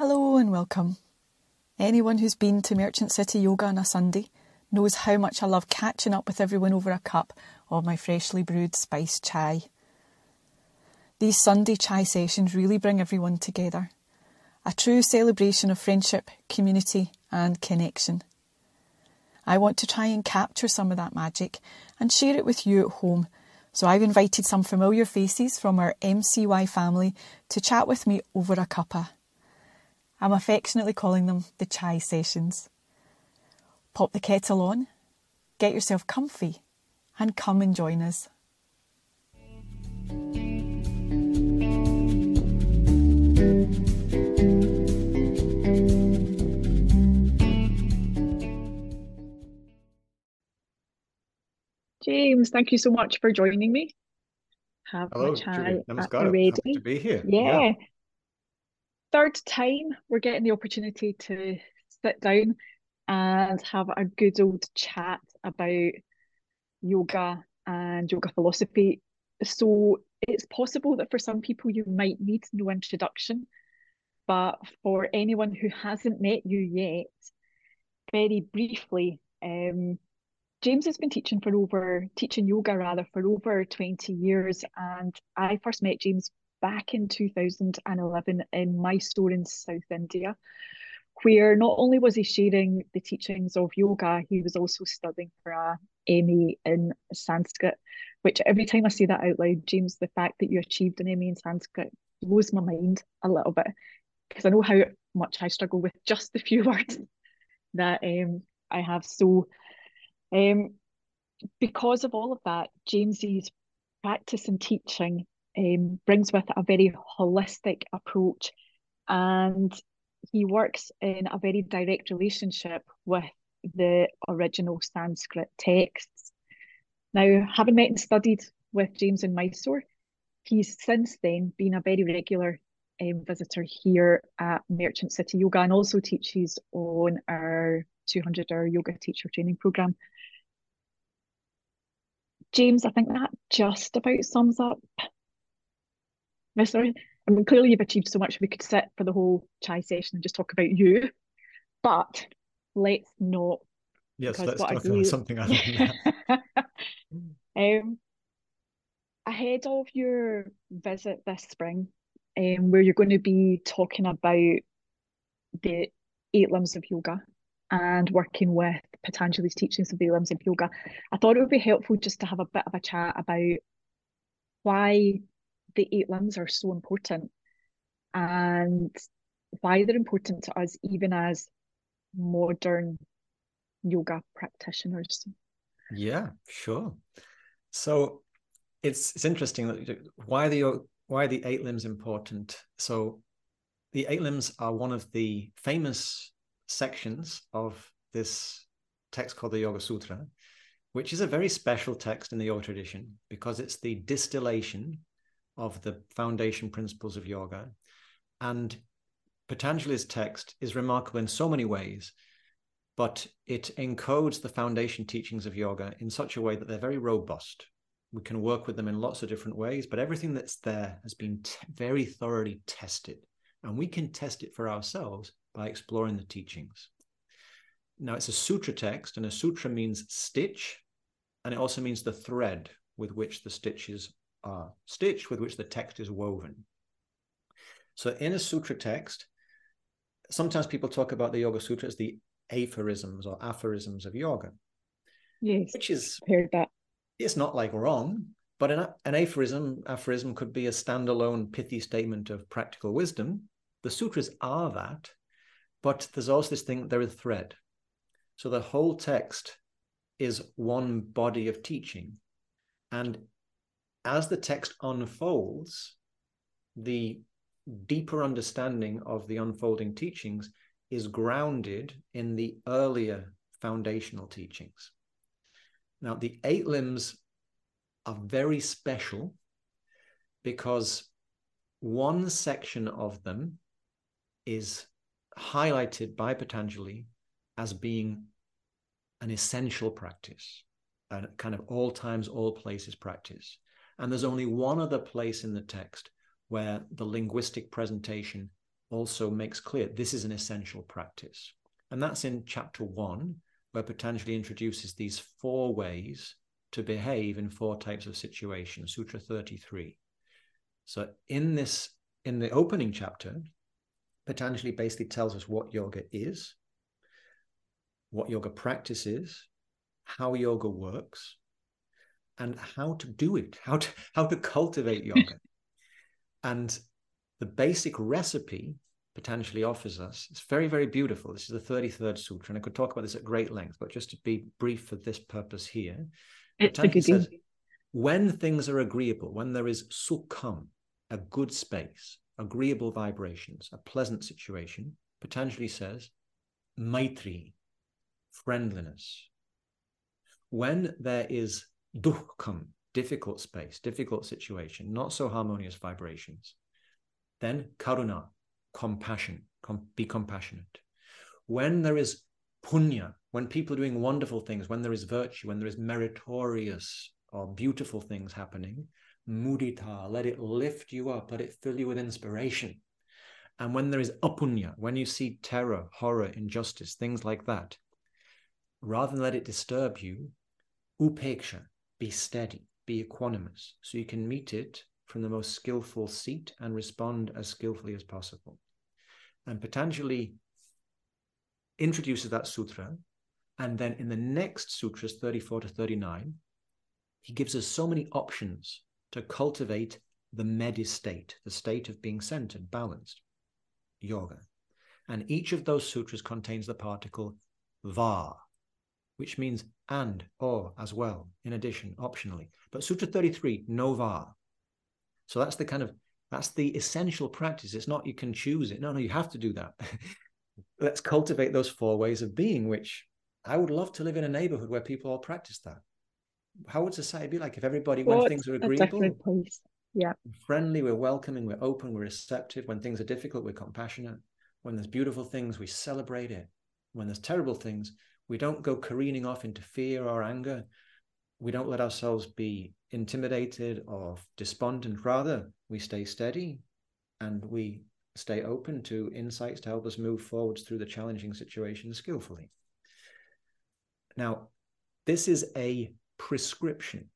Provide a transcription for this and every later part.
Hello and welcome. Anyone who's been to Merchant City Yoga on a Sunday knows how much I love catching up with everyone over a cup of my freshly brewed spiced chai. These Sunday chai sessions really bring everyone together. A true celebration of friendship, community, and connection. I want to try and capture some of that magic and share it with you at home. So I've invited some familiar faces from our MCY family to chat with me over a cuppa. I'm affectionately calling them the chai sessions. Pop the kettle on, get yourself comfy, and come and join us. James, thank you so much for joining me. Have Hello, chai ready. Happy to be here. Yeah. yeah. Third time we're getting the opportunity to sit down and have a good old chat about yoga and yoga philosophy. So it's possible that for some people you might need no introduction, but for anyone who hasn't met you yet, very briefly, um, James has been teaching for over teaching yoga rather for over 20 years and I first met James back in 2011 in Mysore in South India where not only was he sharing the teachings of yoga he was also studying for a MA in Sanskrit which every time I say that out loud James the fact that you achieved an MA in Sanskrit blows my mind a little bit because I know how much I struggle with just the few words that um, I have. So um, because of all of that, James's practice and teaching um, brings with it a very holistic approach and he works in a very direct relationship with the original Sanskrit texts. Now, having met and studied with James in Mysore, he's since then been a very regular um, visitor here at Merchant City Yoga and also teaches on our 200 hour yoga teacher training program. James, I think that just about sums up my story. I mean, clearly you've achieved so much. We could sit for the whole chai session and just talk about you, but let's not. Yes, let's talk about something other than that. um, ahead of your visit this spring, um, where you're going to be talking about the eight limbs of yoga and working with Patanjali's teachings of the limbs of yoga, I thought it would be helpful just to have a bit of a chat about why the eight limbs are so important and why they're important to us even as modern yoga practitioners. Yeah, sure. So it's it's interesting that why the why the eight limbs important. So the eight limbs are one of the famous sections of this text called the Yoga Sutra, which is a very special text in the yoga tradition because it's the distillation of the foundation principles of yoga. And Patanjali's text is remarkable in so many ways, but it encodes the foundation teachings of yoga in such a way that they're very robust. We can work with them in lots of different ways, but everything that's there has been t- very thoroughly tested. And we can test it for ourselves by exploring the teachings. Now, it's a sutra text, and a sutra means stitch, and it also means the thread with which the stitches Uh, are stitched, with which the text is woven. So, in a sutra text, sometimes people talk about the Yoga Sutra as the aphorisms or aphorisms of yoga. Yes, which is heard that. It's not like wrong, but an, an aphorism aphorism could be a standalone pithy statement of practical wisdom. The sutras are that, but there's also this thing, they're a thread. So the whole text is one body of teaching. And as the text unfolds, the deeper understanding of the unfolding teachings is grounded in the earlier foundational teachings. Now, the eight limbs are very special because one section of them is highlighted by Patanjali as being an essential practice, a kind of all times, all places practice. And there's only one other place in the text where the linguistic presentation also makes clear this is an essential practice. And that's in chapter one, where Patanjali introduces these four ways to behave in four types of situations, Sutra 33. So in this, in the opening chapter, Patanjali basically tells us what yoga is, what yoga practice is, how yoga works, and how to do it, how to how to cultivate yoga. and the basic recipe Patanjali offers us. It's very, very beautiful. This is the 33rd Sutra, and I could talk about this at great length, but just to be brief for this purpose here, it's says, when things are agreeable, when there is sukham, a good space, agreeable vibrations, a pleasant situation, Patanjali says, maitri, friendliness. When there is dukkham, difficult space, difficult situation, not so harmonious vibrations, then karuna, compassion, com- be compassionate. When there is punya, when people are doing wonderful things, when there is virtue, when there is meritorious or beautiful things happening, mudita, let it lift you up, let it fill you with inspiration. And when there is apunya, when you see terror, horror, injustice, things like that, rather than let it disturb you, upeksha, be steady, be equanimous, so you can meet it from the most skillful seat and respond as skillfully as possible. And Patanjali introduces that sutra. And then in the next sutras, 34 to 39, he gives us so many options to cultivate the medi state, the state of being centered, balanced, yoga. And each of those sutras contains the particle va, which means and or as well, in addition, optionally. But Sutra 33, no va. So that's the kind of that's the essential practice. It's not you can choose it. No, no, you have to do that. Let's cultivate those four ways of being, which I would love to live in a neighborhood where people all practice that. How would society be like if everybody, when things are agreeable, yeah, friendly, we're welcoming, we're open, we're receptive. When things are difficult, we're compassionate. When there's beautiful things, we celebrate it. When there's terrible things, we don't go careening off into fear or anger we don't let ourselves be intimidated or despondent. Rather, we stay steady and we stay open to insights to help us move forwards through the challenging situation skillfully. Now, this is a prescription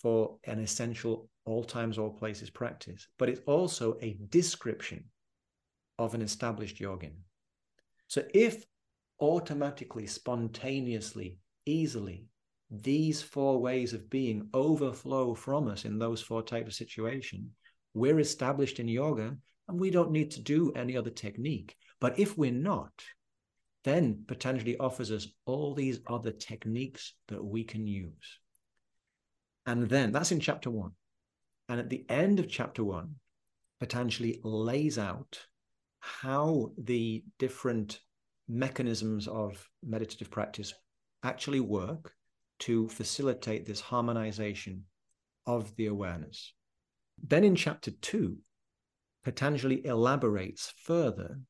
for an essential all times, all places practice, but it's also a description of an established yogin. So if automatically, spontaneously, easily these four ways of being overflow from us in those four types of situation, we're established in yoga and we don't need to do any other technique. But if we're not, then Patanjali offers us all these other techniques that we can use. And then that's in chapter one. And at the end of chapter one, Patanjali lays out how the different mechanisms of meditative practice actually work to facilitate this harmonization of the awareness. Then in chapter two, Patanjali elaborates further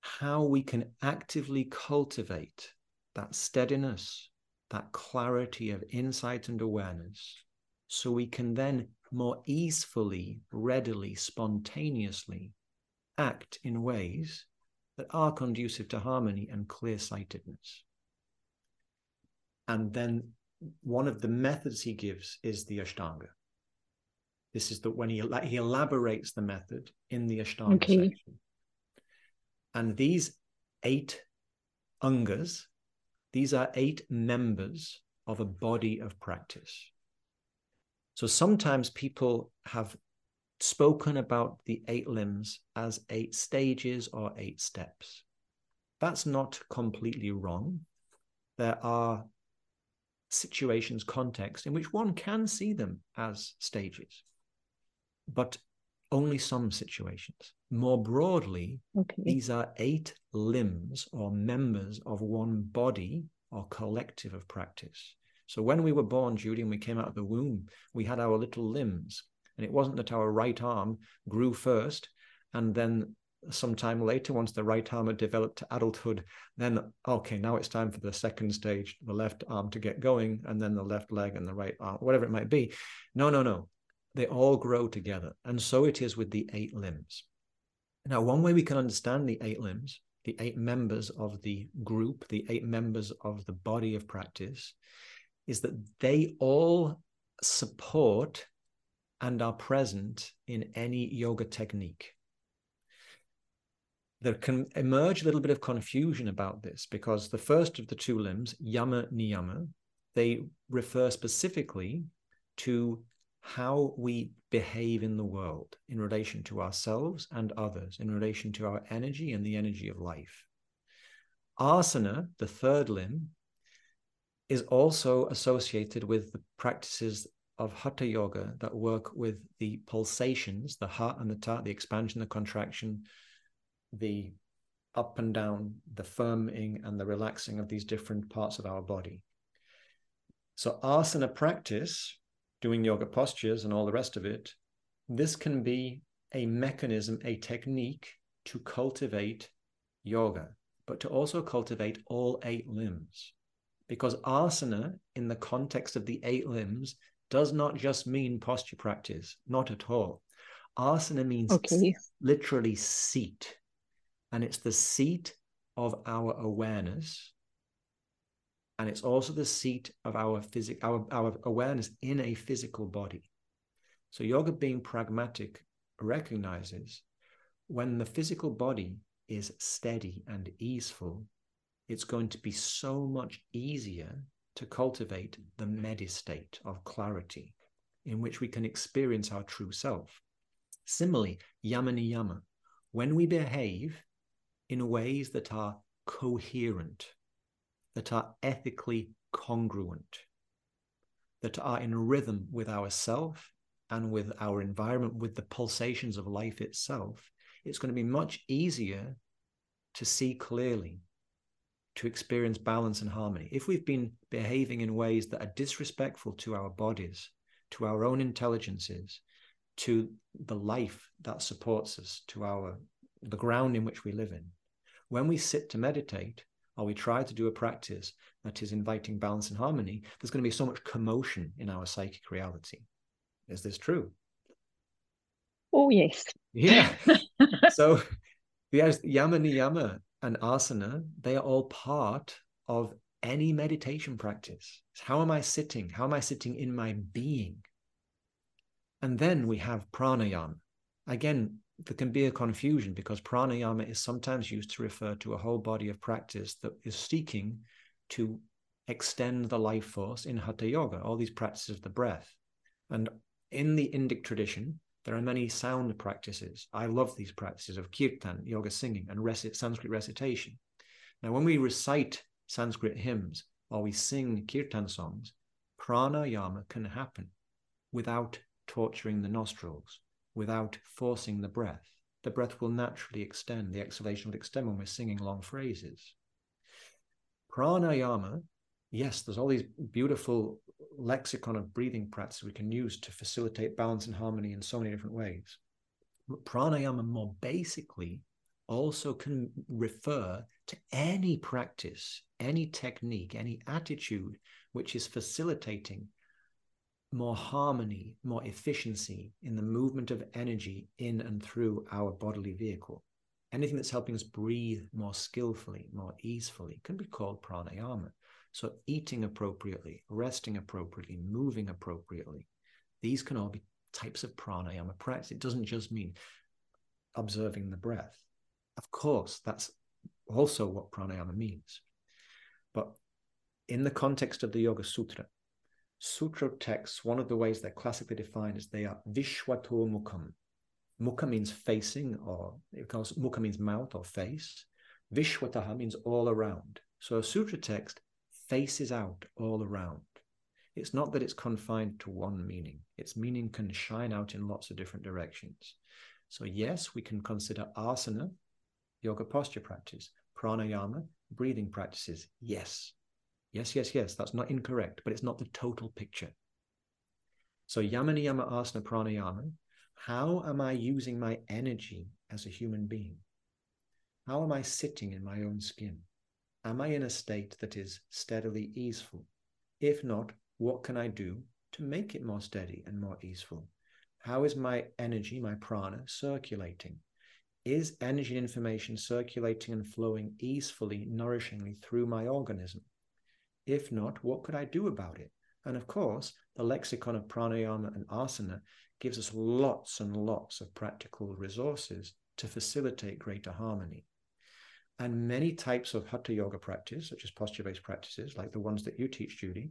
how we can actively cultivate that steadiness, that clarity of insight and awareness, so we can then more easily, readily, spontaneously act in ways that are conducive to harmony and clear sightedness. And then one of the methods he gives is the Ashtanga. This is the when he he elaborates the method in the Ashtanga okay. section. And these eight angas, these are eight members of a body of practice. So sometimes people have spoken about the eight limbs as eight stages or eight steps. That's not completely wrong. There are situations, context in which one can see them as stages, but only some situations. More broadly, okay. these are eight limbs or members of one body or collective of practice. So when we were born, Judy, and we came out of the womb, we had our little limbs. And it wasn't that our right arm grew first and then sometime later, once the right arm had developed to adulthood, then okay, now it's time for the second stage, the left arm to get going, and then the left leg and the right arm, whatever it might be. No, no, no. They all grow together. And so it is with the eight limbs. Now, one way we can understand the eight limbs, the eight members of the group, the eight members of the body of practice, is that they all support and are present in any yoga technique. There can emerge a little bit of confusion about this because the first of the two limbs, yama niyama, they refer specifically to how we behave in the world in relation to ourselves and others, in relation to our energy and the energy of life. Asana, the third limb, is also associated with the practices of hatha yoga that work with the pulsations, the heart and the ta, the expansion, the contraction, the up and down, the firming and the relaxing of these different parts of our body. So, asana practice, doing yoga postures and all the rest of it, this can be a mechanism, a technique to cultivate yoga, but to also cultivate all eight limbs. Because asana, in the context of the eight limbs, does not just mean posture practice, not at all. Asana means okay. literally seat, and it's the seat of our awareness. And it's also the seat of our physic, our, our awareness in a physical body. So yoga being pragmatic recognizes when the physical body is steady and easeful, it's going to be so much easier to cultivate the medi state of clarity in which we can experience our true self. Similarly, yama niyama when we behave in ways that are coherent, that are ethically congruent, that are in rhythm with ourself and with our environment, with the pulsations of life itself, it's going to be much easier to see clearly to experience balance and harmony. If we've been behaving in ways that are disrespectful to our bodies, to our own intelligences, to the life that supports us, to our the ground in which we live in, when we sit to meditate or we try to do a practice that is inviting balance and harmony, there's going to be so much commotion in our psychic reality. Is this true? Oh yes. Yeah. so the yama niyama and asana, they are all part of any meditation practice. How am I sitting? How am I sitting in my being? And then we have pranayama. Again, there can be a confusion because pranayama is sometimes used to refer to a whole body of practice that is seeking to extend the life force in hatha yoga, all these practices of the breath. And in the Indic tradition, there are many sound practices. I love these practices of kirtan, yoga singing, and recit, Sanskrit recitation. Now, when we recite Sanskrit hymns or we sing kirtan songs, pranayama can happen without torturing the nostrils, without forcing the breath. The breath will naturally extend, the exhalation will extend when we're singing long phrases. Pranayama, yes, there's all these beautiful lexicon of breathing practice we can use to facilitate balance and harmony in so many different ways. But pranayama, more basically, also can refer to any practice, any technique, any attitude which is facilitating more harmony, more efficiency in the movement of energy in and through our bodily vehicle. Anything that's helping us breathe more skillfully, more easefully can be called pranayama. So, eating appropriately, resting appropriately, moving appropriately, these can all be types of pranayama practice. It doesn't just mean observing the breath. Of course, that's also what pranayama means. But in the context of the Yoga Sutra, Sutra texts, one of the ways they're classically defined is they are Vishwato Mukham. Mukha means facing, or it calls Mukha means mouth or face. Vishwataha means all around. So a sutra text faces out all around. It's not that it's confined to one meaning, its meaning can shine out in lots of different directions. So, yes, we can consider asana, yoga posture practice, pranayama, breathing practices. Yes. Yes, yes, yes. That's not incorrect, but it's not the total picture. So, yama niyama asana pranayama. How am I using my energy as a human being? How am I sitting in my own skin? Am I in a state that is steadily easeful? If not, what can I do to make it more steady and more easeful? How is my energy, my prana, circulating? is energy and information circulating and flowing easefully, nourishingly through my organism? If not, what could I do about it? And of course, the lexicon of pranayama and asana gives us lots and lots of practical resources to facilitate greater harmony. And many types of hatha yoga practice, such as posture based practices, like the ones that you teach, Judy,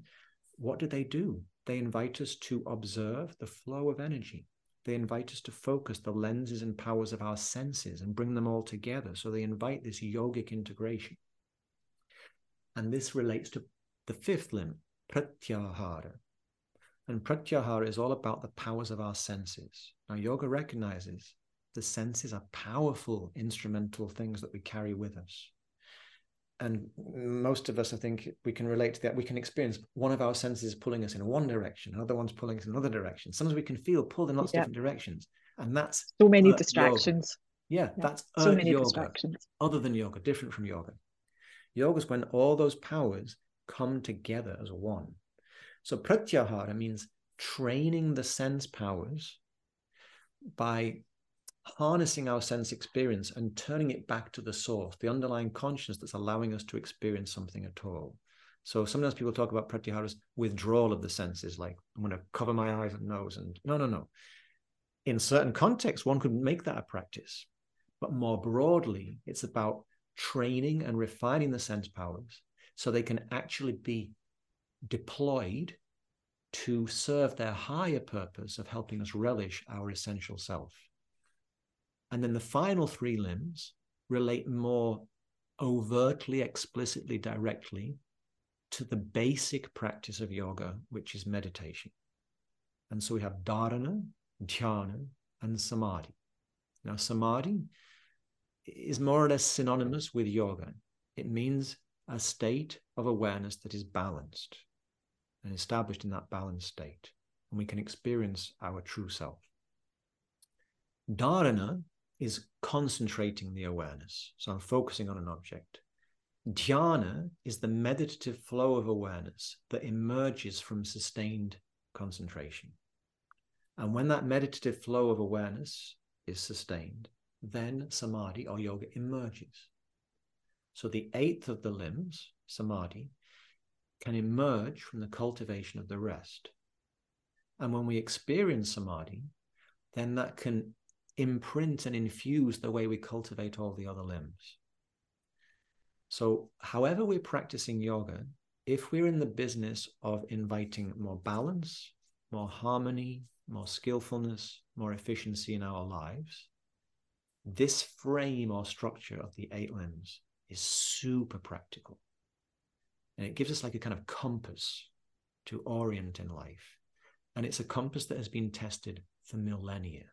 what do they do? They invite us to observe the flow of energy. They invite us to focus the lenses and powers of our senses and bring them all together. So they invite this yogic integration. And this relates to the fifth limb, pratyahara. And pratyahara is all about the powers of our senses. Now, yoga recognizes the senses are powerful instrumental things that we carry with us. And most of us i think we can relate to that. We can experience one of our senses pulling us in one direction another one's pulling us in another direction. Sometimes we can feel pulled in lots of different directions and that's so many distractions. Yeah, yeah, that's so many yoga, distractions. other than yoga different from yoga. Yoga is when all those powers come together as one. So pratyahara means training the sense powers by harnessing our sense experience and turning it back to the source, the underlying consciousness that's allowing us to experience something at all. So sometimes people talk about pratyahara's withdrawal of the senses, like I'm going to cover my eyes and nose, and no, no, no. In certain contexts, one could make that a practice, but more broadly, it's about training and refining the sense powers so they can actually be deployed to serve their higher purpose of helping us relish our essential self. And then the final three limbs relate more overtly, explicitly, directly to the basic practice of yoga, which is meditation. And so we have dharana, dhyana, and samadhi. Now, samadhi is more or less synonymous with yoga. It means a state of awareness that is balanced and established in that balanced state. And we can experience our true self. Dharana is concentrating the awareness. So I'm focusing on an object. Dhyana is the meditative flow of awareness that emerges from sustained concentration. And when that meditative flow of awareness is sustained, then samadhi or yoga emerges. So the eighth of the limbs, samadhi, can emerge from the cultivation of the rest. And when we experience samadhi, then that can imprint and infuse the way we cultivate all the other limbs. So, however, we're practicing yoga, if we're in the business of inviting more balance, more harmony, more skillfulness, more efficiency in our lives, this frame or structure of the eight limbs is super practical. And it gives us like a kind of compass to orient in life. And it's a compass that has been tested for millennia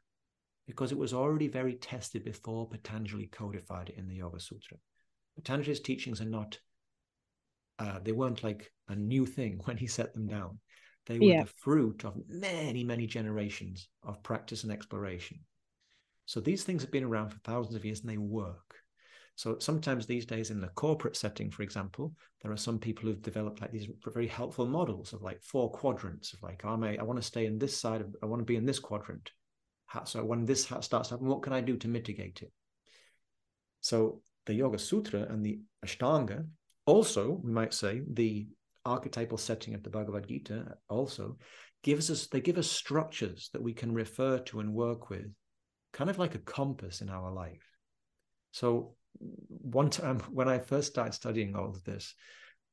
because it was already very tested before Patanjali codified it in the Yoga Sutra. Patanjali's teachings are not, uh, they weren't like a new thing when he set them down. They were yeah. the fruit of many, many generations of practice and exploration. So these things have been around for thousands of years and they work. So sometimes these days in the corporate setting, for example, there are some people who've developed like these very helpful models of like four quadrants of like, oh, I, I want to stay in this side of, I want to be in this quadrant so when this starts to happen, what can I do to mitigate it? So the Yoga Sutra and the Ashtanga, also, we might say, the archetypal setting of the Bhagavad Gita also gives us, they give us structures that we can refer to and work with, kind of like a compass in our life. So one time when I first started studying all of this,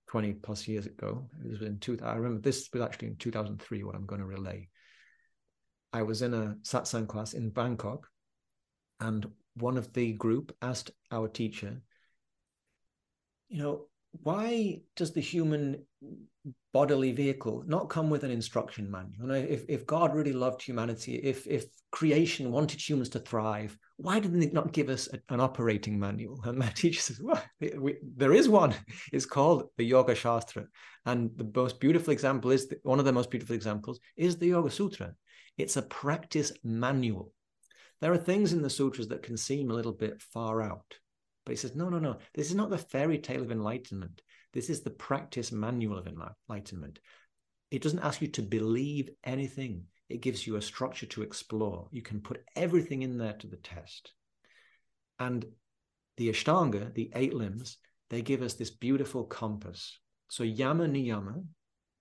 20 plus years ago, it was in two, I remember this was actually in 2003, what I'm going to relay. I was in a satsang class in Bangkok, and one of the group asked our teacher, you know, why does the human bodily vehicle not come with an instruction manual? You know, if, if God really loved humanity, if if creation wanted humans to thrive, why didn't they not give us a, an operating manual? And my teacher says, well, we, there is one. It's called the Yoga Shastra. And the most beautiful example is, the, one of the most beautiful examples is the Yoga Sutra. It's a practice manual. There are things in the sutras that can seem a little bit far out. But he says, no, no, no. This is not the fairy tale of enlightenment. This is the practice manual of enlightenment. It doesn't ask you to believe anything, it gives you a structure to explore. You can put everything in there to the test. And the Ashtanga, the eight limbs, they give us this beautiful compass. So yama niyama,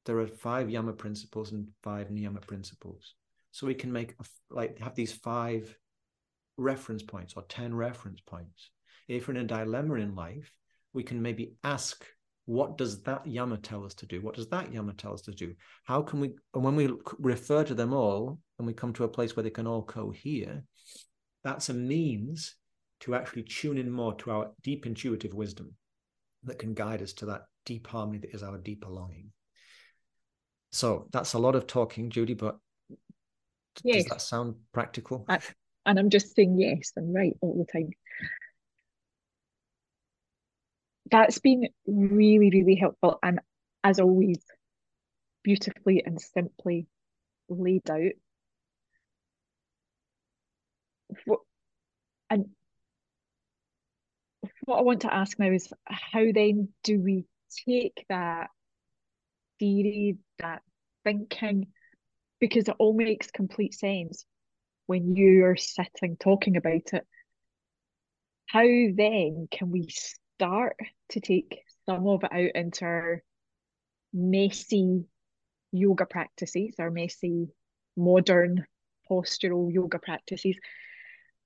there are five yama principles and five niyama principles. So we can make like have these five reference points or 10 reference points. If we're in a dilemma in life, we can maybe ask, what does that yama tell us to do? What does that yama tell us to do? How can we, and when we refer to them all and we come to a place where they can all cohere, that's a means to actually tune in more to our deep intuitive wisdom that can guide us to that deep harmony that is our deeper longing. So that's a lot of talking, Judy, but yes. does that sound practical? I, and I'm just saying yes and right all the time. That's been really, really helpful. And as always, beautifully and simply laid out. What, and what I want to ask now is how then do we take that theory, that thinking, because it all makes complete sense when you're sitting talking about it. How then can we start to take some of it out into our messy yoga practices, our messy modern postural yoga practices,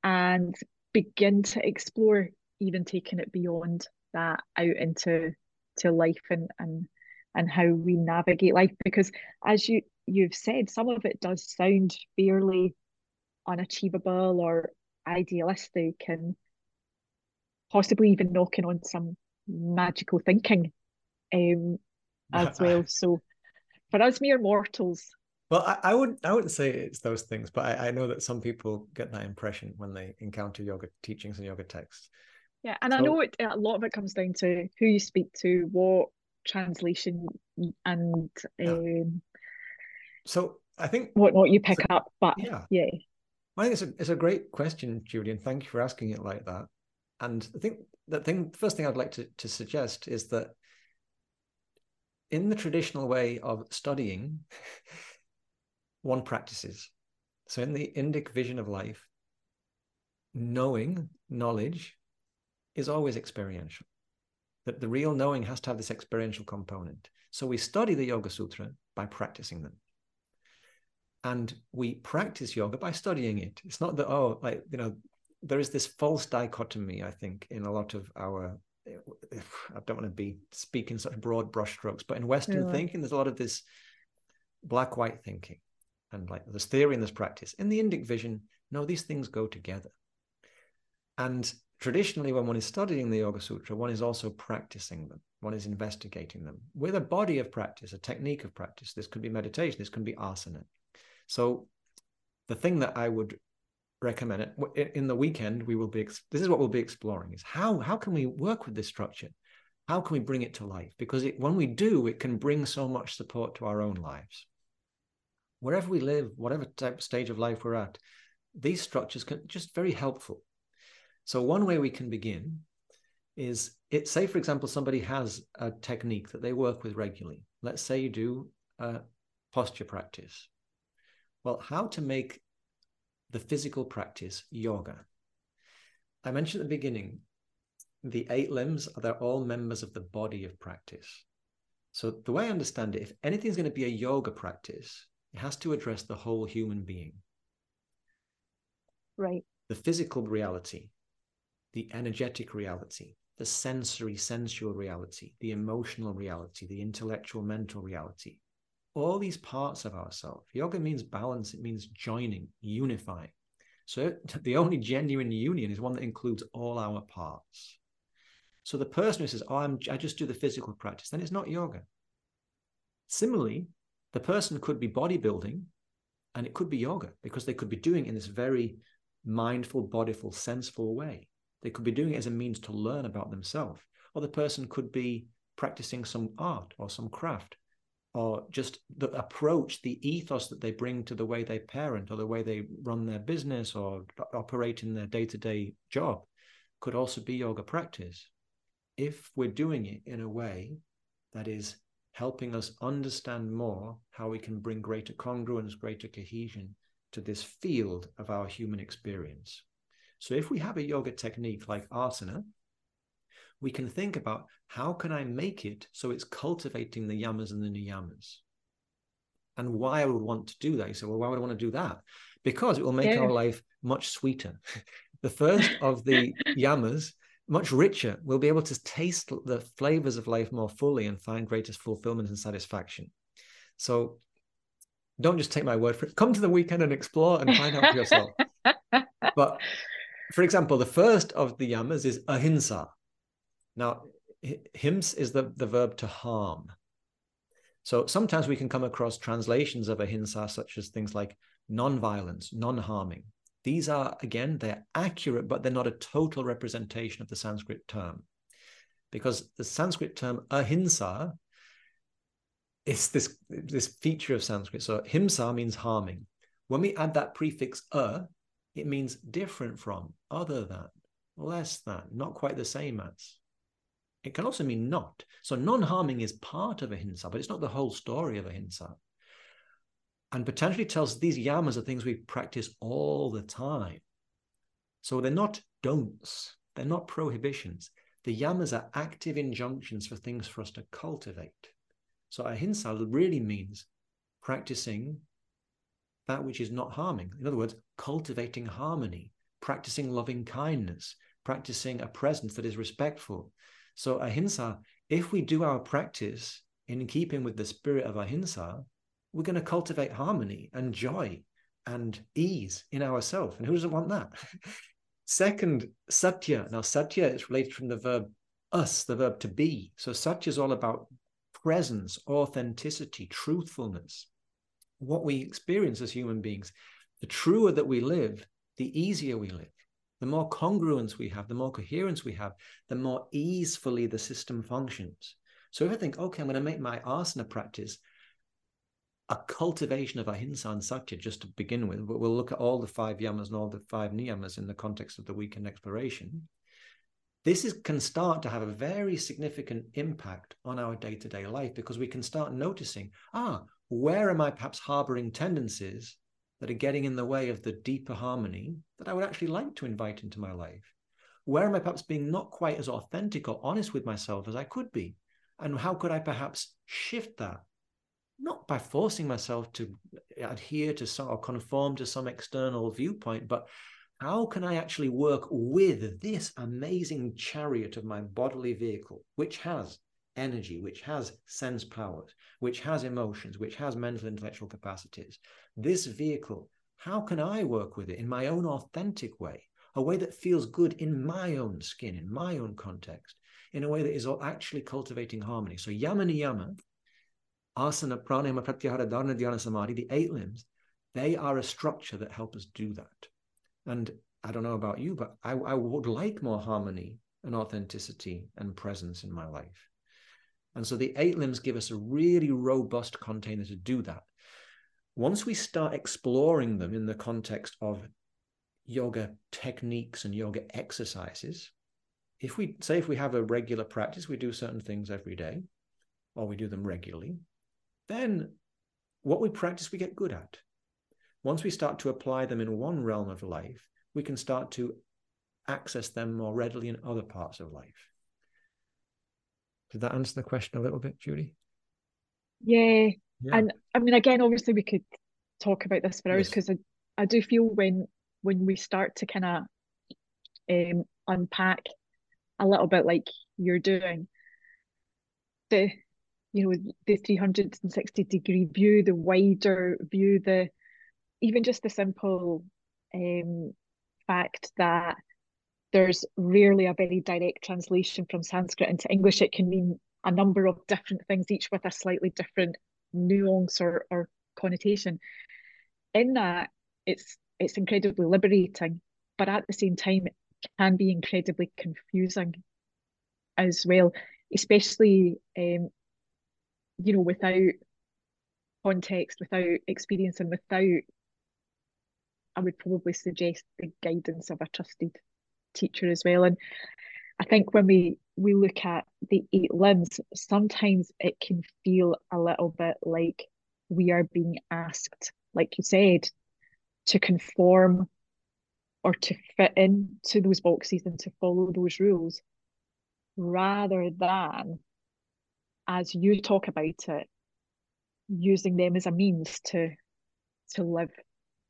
and begin to explore even taking it beyond that out into to life and and and how we navigate life because as you you've said some of it does sound fairly unachievable or idealistic and possibly even knocking on some magical thinking um as well. So for us mere mortals. Well I, I would i wouldn't say it's those things but I, I know that some people get that impression when they encounter yoga teachings and yoga texts. Yeah, and so, I know it, a lot of it comes down to who you speak to, what translation, and um, so I think what what you pick so, up. But yeah, yeah, I think it's a it's a great question, Julian. Thank you for asking it like that. And I think the thing, first thing I'd like to to suggest is that in the traditional way of studying, one practices. So in the Indic vision of life, knowing knowledge is always experiential. That the real knowing has to have this experiential component. So we study the Yoga Sutra by practicing them. And we practice yoga by studying it. It's not that, oh, like, you know, there is this false dichotomy, I think, in a lot of our I don't want to be speaking such broad brushstrokes, but in Western yeah. thinking, there's a lot of this black white thinking and like there's theory and there's practice. In the Indic vision, no, these things go together. And traditionally, when one is studying the Yoga Sutra, one is also practicing them, one is investigating them with a body of practice, a technique of practice. This could be meditation, this can be asana. So, the thing that I would recommend it in the weekend, we will be this is what we'll be exploring is how how can we work with this structure? How can we bring it to life? Because it, when we do, it can bring so much support to our own lives. Wherever we live, whatever type stage of life we're at, these structures can just very helpful so one way we can begin is it say for example somebody has a technique that they work with regularly. Let's say you do a posture practice. Well, how to make the physical practice yoga? I mentioned at the beginning the eight limbs they're all members of the body of practice. So the way I understand it, if anything's going to be a yoga practice, it has to address the whole human being. Right. The physical reality, the energetic reality, the sensory, sensual reality, the emotional reality, the intellectual, mental reality. All these parts of ourselves. Yoga means balance, it means joining, unifying. So the only genuine union is one that includes all our parts. So the person who says, Oh, I'm, I just do the physical practice, then it's not yoga. Similarly, the person could be bodybuilding and it could be yoga because they could be doing in this very mindful, bodyful, senseful way. They could be doing it as a means to learn about themselves. Or the person could be practicing some art or some craft or just the approach, the ethos that they bring to the way they parent or the way they run their business or operate in their day to day job could also be yoga practice. If we're doing it in a way that is helping us understand more how we can bring greater congruence, greater cohesion to this field of our human experience. So if we have a yoga technique like asana, we can think about how can I make it so it's cultivating the yamas and the niyamas. And why I would want to do that. You say, well, why would I want to do that? Because it will make yeah. our life much sweeter. the first of the yamas, much richer. We'll be able to taste the flavors of life more fully and find greatest fulfillment and satisfaction. So don't just take my word for it. Come to the weekend and explore and find out for yourself. but for example, the first of the yamas is ahimsa. Now, hims is the, the verb to harm. So sometimes we can come across translations of ahimsa, such as things like non-violence, non-harming. These are, again, they're accurate, but they're not a total representation of the Sanskrit term. Because the Sanskrit term ahimsa is this, this feature of Sanskrit. So himsa means harming. When we add that prefix a, it means different from, other than, less than, not quite the same as. It can also mean not. So non-harming is part of ahimsa, but it's not the whole story of ahimsa. And Patanjali tells these yamas are things we practice all the time. So they're not don'ts, they're not prohibitions. The yamas are active injunctions for things for us to cultivate. So ahimsa really means practicing that which is not harming. In other words, cultivating harmony, practicing loving kindness, practicing a presence that is respectful, so ahimsa, if we do our practice in keeping with the spirit of ahimsa, we're going to cultivate harmony and joy and ease in ourselves. And who doesn't want that? Second, satya. Now, satya is related from the verb us, the verb to be. So satya is all about presence, authenticity, truthfulness. What we experience as human beings, the truer that we live, the easier we live the more congruence we have, the more coherence we have, the more easefully the system functions. So if I think, okay, I'm going to make my asana practice a cultivation of ahimsa and satya just to begin with, but we'll look at all the five yamas and all the five niyamas in the context of the weekend exploration. This is, can start to have a very significant impact on our day to day life because we can start noticing, ah, where am I perhaps harboring tendencies that are getting in the way of the deeper harmony that I would actually like to invite into my life? Where am I perhaps being not quite as authentic or honest with myself as I could be? And how could I perhaps shift that? Not by forcing myself to adhere to some or conform to some external viewpoint, but how can I actually work with this amazing chariot of my bodily vehicle, which has energy, which has sense powers, which has emotions, which has mental intellectual capacities. This vehicle, how can I work with it in my own authentic way, a way that feels good in my own skin, in my own context, in a way that is actually cultivating harmony? So yama niyama, asana, pranayama, pratyahara, dharana, dhyana, samadhi, the eight limbs, they are a structure that help us do that. And I don't know about you, but I, I would like more harmony and authenticity and presence in my life. And so the eight limbs give us a really robust container to do that. Once we start exploring them in the context of yoga techniques and yoga exercises, if we say if we have a regular practice, we do certain things every day, or we do them regularly, then what we practice we get good at. Once we start to apply them in one realm of life, we can start to access them more readily in other parts of life. Did that answer the question a little bit, Judy? Yeah. yeah. And I mean, again, obviously we could talk about this for hours because yes. I, I do feel when when we start to kind of um, unpack a little bit like you're doing the you know the 360 degree view the wider view the even just the simple um, fact that there's rarely a very direct translation from Sanskrit into English. It can mean a number of different things, each with a slightly different nuance or, or connotation. In that, it's it's incredibly liberating, but at the same time, it can be incredibly confusing as well, especially um, you know, without context, without experience, and without I would probably suggest the guidance of a trusted teacher as well. And I think when we we look at the eight limbs, sometimes it can feel a little bit like we are being asked, like you said, to conform or to fit into those boxes and to follow those rules rather than as you talk about it using them as a means to to live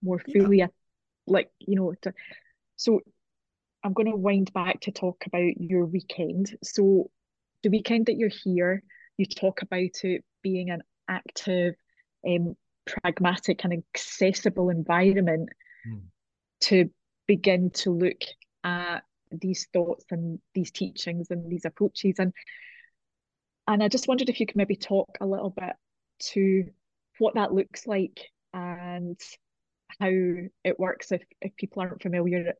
more fully yeah. like you know to, so i'm going to wind back to talk about your weekend so the weekend that you're here you talk about it being an active um, pragmatic and accessible environment mm. to begin to look at these thoughts and these teachings and these approaches and and I just wondered if you could maybe talk a little bit to what that looks like and how it works if, if people aren't familiar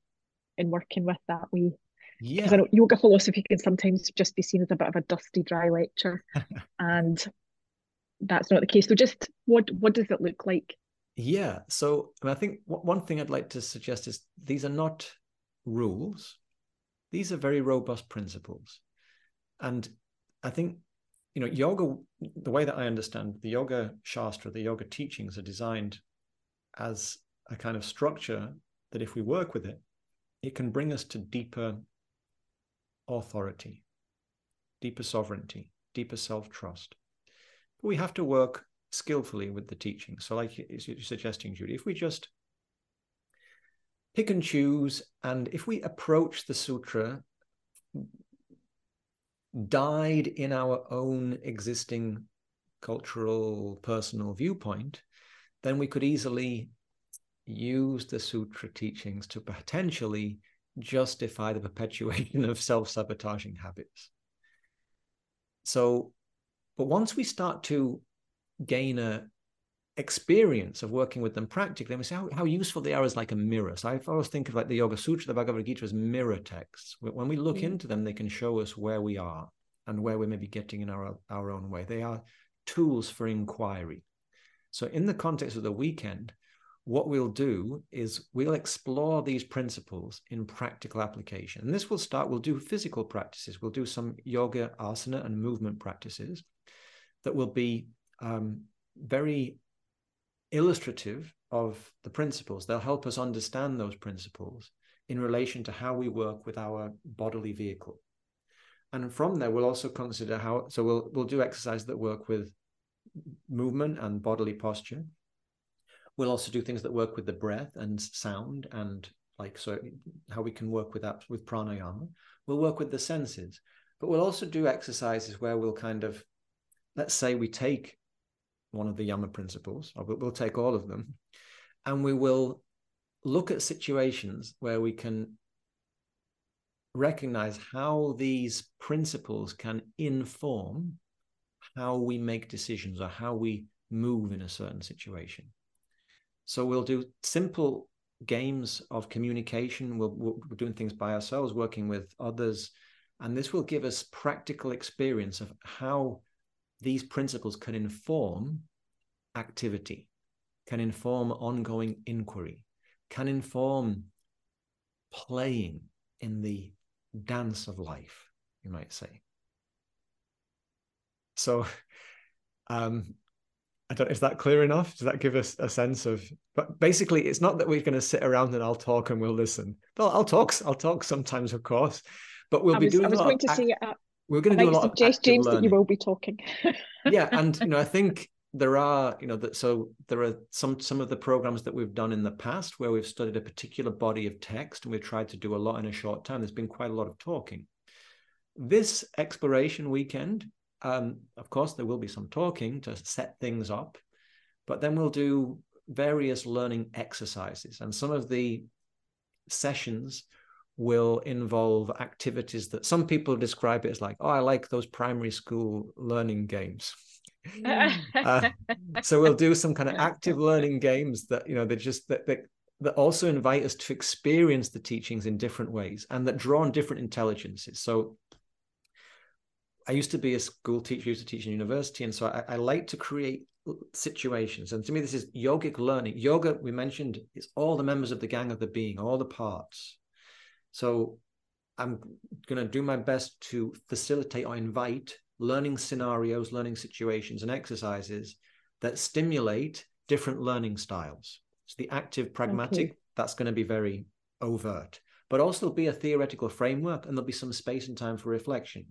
in working with that way. Yeah. Because I know yoga philosophy can sometimes just be seen as a bit of a dusty, dry lecture. and that's not the case. So just what what does it look like? Yeah. So I, mean, I think one thing I'd like to suggest is these are not rules. These are very robust principles. And I think you know, yoga, the way that I understand the yoga shastra, the yoga teachings are designed as a kind of structure that if we work with it, it can bring us to deeper authority, deeper sovereignty, deeper self trust. But we have to work skillfully with the teaching. So, like you're suggesting, Judy, if we just pick and choose, and if we approach the sutra dyed in our own existing cultural personal viewpoint, then we could easily use the sutra teachings to potentially justify the perpetuation of self-sabotaging habits. So, but once we start to gain a experience of working with them practically, and we see how, how useful they are as like a mirror. So I always think of like the Yoga Sutra, the Bhagavad Gita as mirror texts. When we look mm. into them, they can show us where we are and where we may be getting in our, our own way. They are tools for inquiry. So in the context of the weekend, what we'll do is we'll explore these principles in practical application. And this will start, we'll do physical practices. We'll do some yoga, asana, and movement practices that will be um, very illustrative of the principles. They'll help us understand those principles in relation to how we work with our bodily vehicle. And from there, we'll also consider how. So we'll we'll do exercises that work with movement and bodily posture. We'll also do things that work with the breath and sound and like so how we can work with that with pranayama. We'll work with the senses, but we'll also do exercises where we'll kind of let's say we take one of the Yama principles, or we'll take all of them, and we will look at situations where we can recognize how these principles can inform how we make decisions or how we move in a certain situation. So we'll do simple games of communication. we we are doing things by ourselves, working with others. And this will give us practical experience of how these principles can inform activity, can inform ongoing inquiry, can inform playing in the dance of life, you might say. So, um, I don't. Is that clear enough? Does that give us a sense of? But basically, it's not that we're going to sit around and I'll talk and we'll listen. Well, I'll talk. I'll talk sometimes, of course, but we'll I be was, doing. I was going to act- say. Uh, we're going to do a lot suggest, of James, learning. that you will be talking. yeah, and you know, I think there are, you know, that so there are some some of the programs that we've done in the past where we've studied a particular body of text and we've tried to do a lot in a short time. There's been quite a lot of talking. This exploration weekend, um, of course, there will be some talking to set things up, but then we'll do various learning exercises, and some of the sessions will involve activities that some people describe it as like, oh, I like those primary school learning games. Uh, so we'll do some kind of active learning games that you know they just that, that that also invite us to experience the teachings in different ways and that draw on different intelligences. So i used to be a school teacher used to teach in university and so I, I like to create situations. And to me this is yogic learning. Yoga we mentioned is all the members of the gang of the being all the parts. So i'm going to do my best to facilitate or invite learning scenarios, learning situations, and exercises that stimulate different learning styles. So the active pragmatic, that's going to be very overt, but also be a theoretical framework and there'll be some space and time for reflection.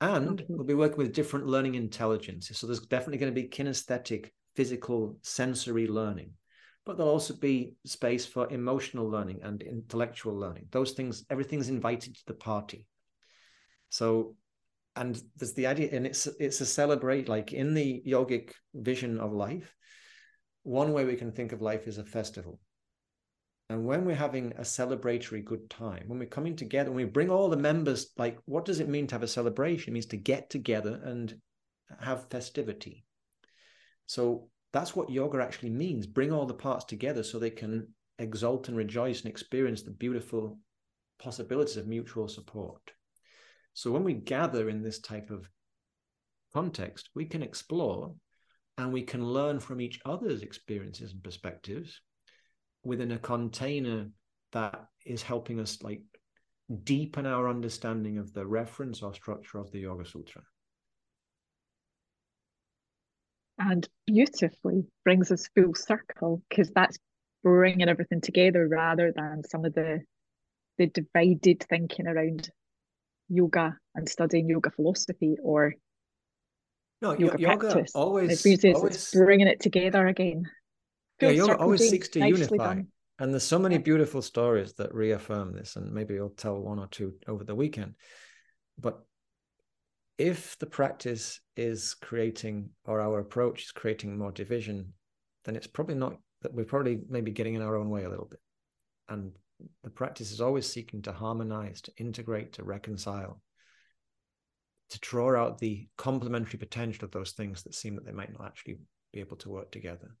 And Okay. we'll be working with different learning intelligences. So there's definitely going to be kinesthetic, physical, sensory learning, but there'll also be space for emotional learning and intellectual learning. Those things, everything's invited to the party. So, and there's the idea, and it's it's a celebrate, like in the yogic vision of life. One way we can think of life is a festival. And when we're having a celebratory good time, when we're coming together, when we bring all the members, like, what does it mean to have a celebration? It means to get together and have festivity. So that's what yoga actually means bring all the parts together so they can exult and rejoice and experience the beautiful possibilities of mutual support. So when we gather in this type of context, we can explore and we can learn from each other's experiences and perspectives within a container that is helping us like deepen our understanding of the reference or structure of the Yoga Sutra. And beautifully brings us full circle because that's bringing everything together rather than some of the the divided thinking around yoga and studying yoga philosophy or No, yoga, yoga practice. always, always it's bringing it together again. Yeah, circle, always seeks to unify. done. And there's so many beautiful stories that reaffirm this, and maybe I'll tell one or two over the weekend. But if the practice is creating, or our approach is creating more division, then it's probably not that we're probably maybe getting in our own way a little bit. And the practice is always seeking to harmonize, to integrate, to reconcile, to draw out the complementary potential of those things that seem that they might not actually be able to work together.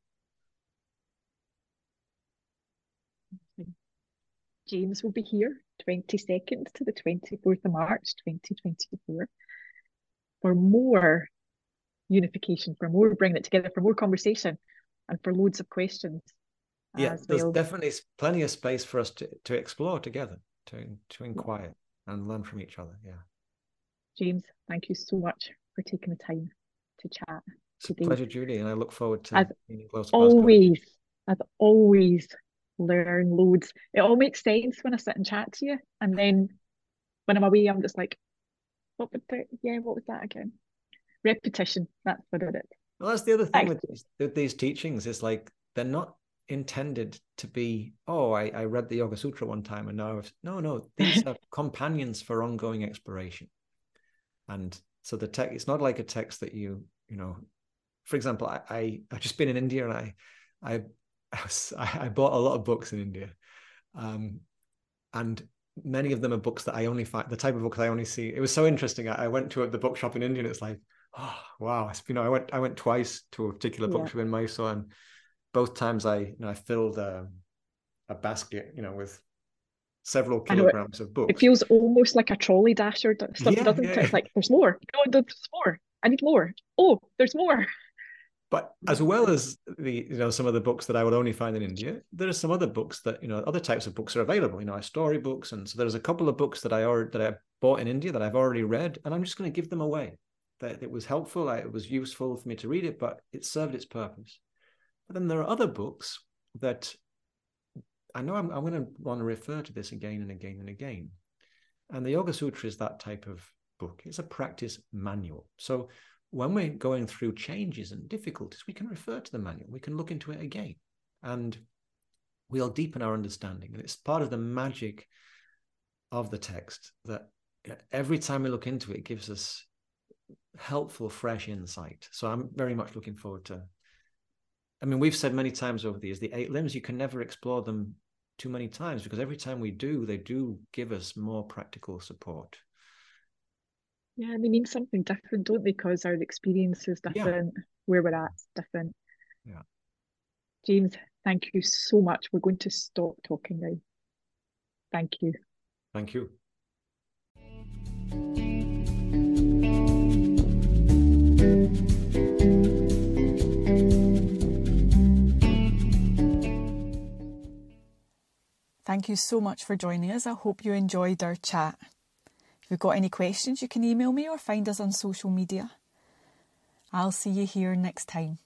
James will be here 22nd to the 24th of March 2024 for more unification, for more bringing it together, for more conversation, and for loads of questions. yeah there's well. definitely plenty of space for us to, to explore together to to inquire and learn from each other yeah James, thank you so much for taking the time to chat. it's a Today. pleasure judy and i look forward to As being close to Always, as always, learn loads. It all makes sense when I sit and chat to you, and then when I'm away, I'm just like, what would the, yeah, what was that again? Repetition. That's what it is. well that's the other thing with these, with these teachings is like they're not intended to be oh I, I read the yoga sutra one time and now I've, no no these are companions for ongoing exploration and so the text it's not like a text that you you know for example i, I i've just been in india and i i I, was, I, I bought a lot of books in india um and many of them are books that i only find the type of books i only see it was so interesting i, I went to the bookshop in india and it's like oh wow you know i went i went twice to a particular Yeah. bookshop in mysore and both times i you know i filled a, a basket you know with several I know it- kilograms of books It feels almost like a trolley dasher stuff, Yeah, doesn't yeah, it? It's like there's more. No, there's more. I need more. Oh, there's more. But as well as the you know some of the books that I would only find in India, there are some other books that you know other types of books are available. You know, storybooks, and so there's a couple of books that I already that I bought in India that I've already read, and I'm just going to give them away. That it was helpful, it was useful for me to read it, but it served its purpose. But then there are other books that I know I'm, I'm going to want to refer to this again and again and again. And the Yoga Sutra is that type of book. It's a practice manual. So when we're going through changes and difficulties, we can refer to the manual. We can look into it again, and we'll deepen our understanding. And it's part of the magic of the text that every time we look into it, it gives us helpful, fresh insight. So I'm very much looking forward to. I mean, we've said many times over the years, the eight limbs, you can never explore them too many times because every time we do, they do give us more practical support. Yeah, and they mean something different, don't they? Because our experience is Yeah. different, where we're at is different. Yeah. James, thank you so much. We're going to stop talking now. Thank you. Thank you. Thank you so much for joining us. I hope you enjoyed our chat. If you've got any questions, you can email me or find us on social media. I'll see you here next time.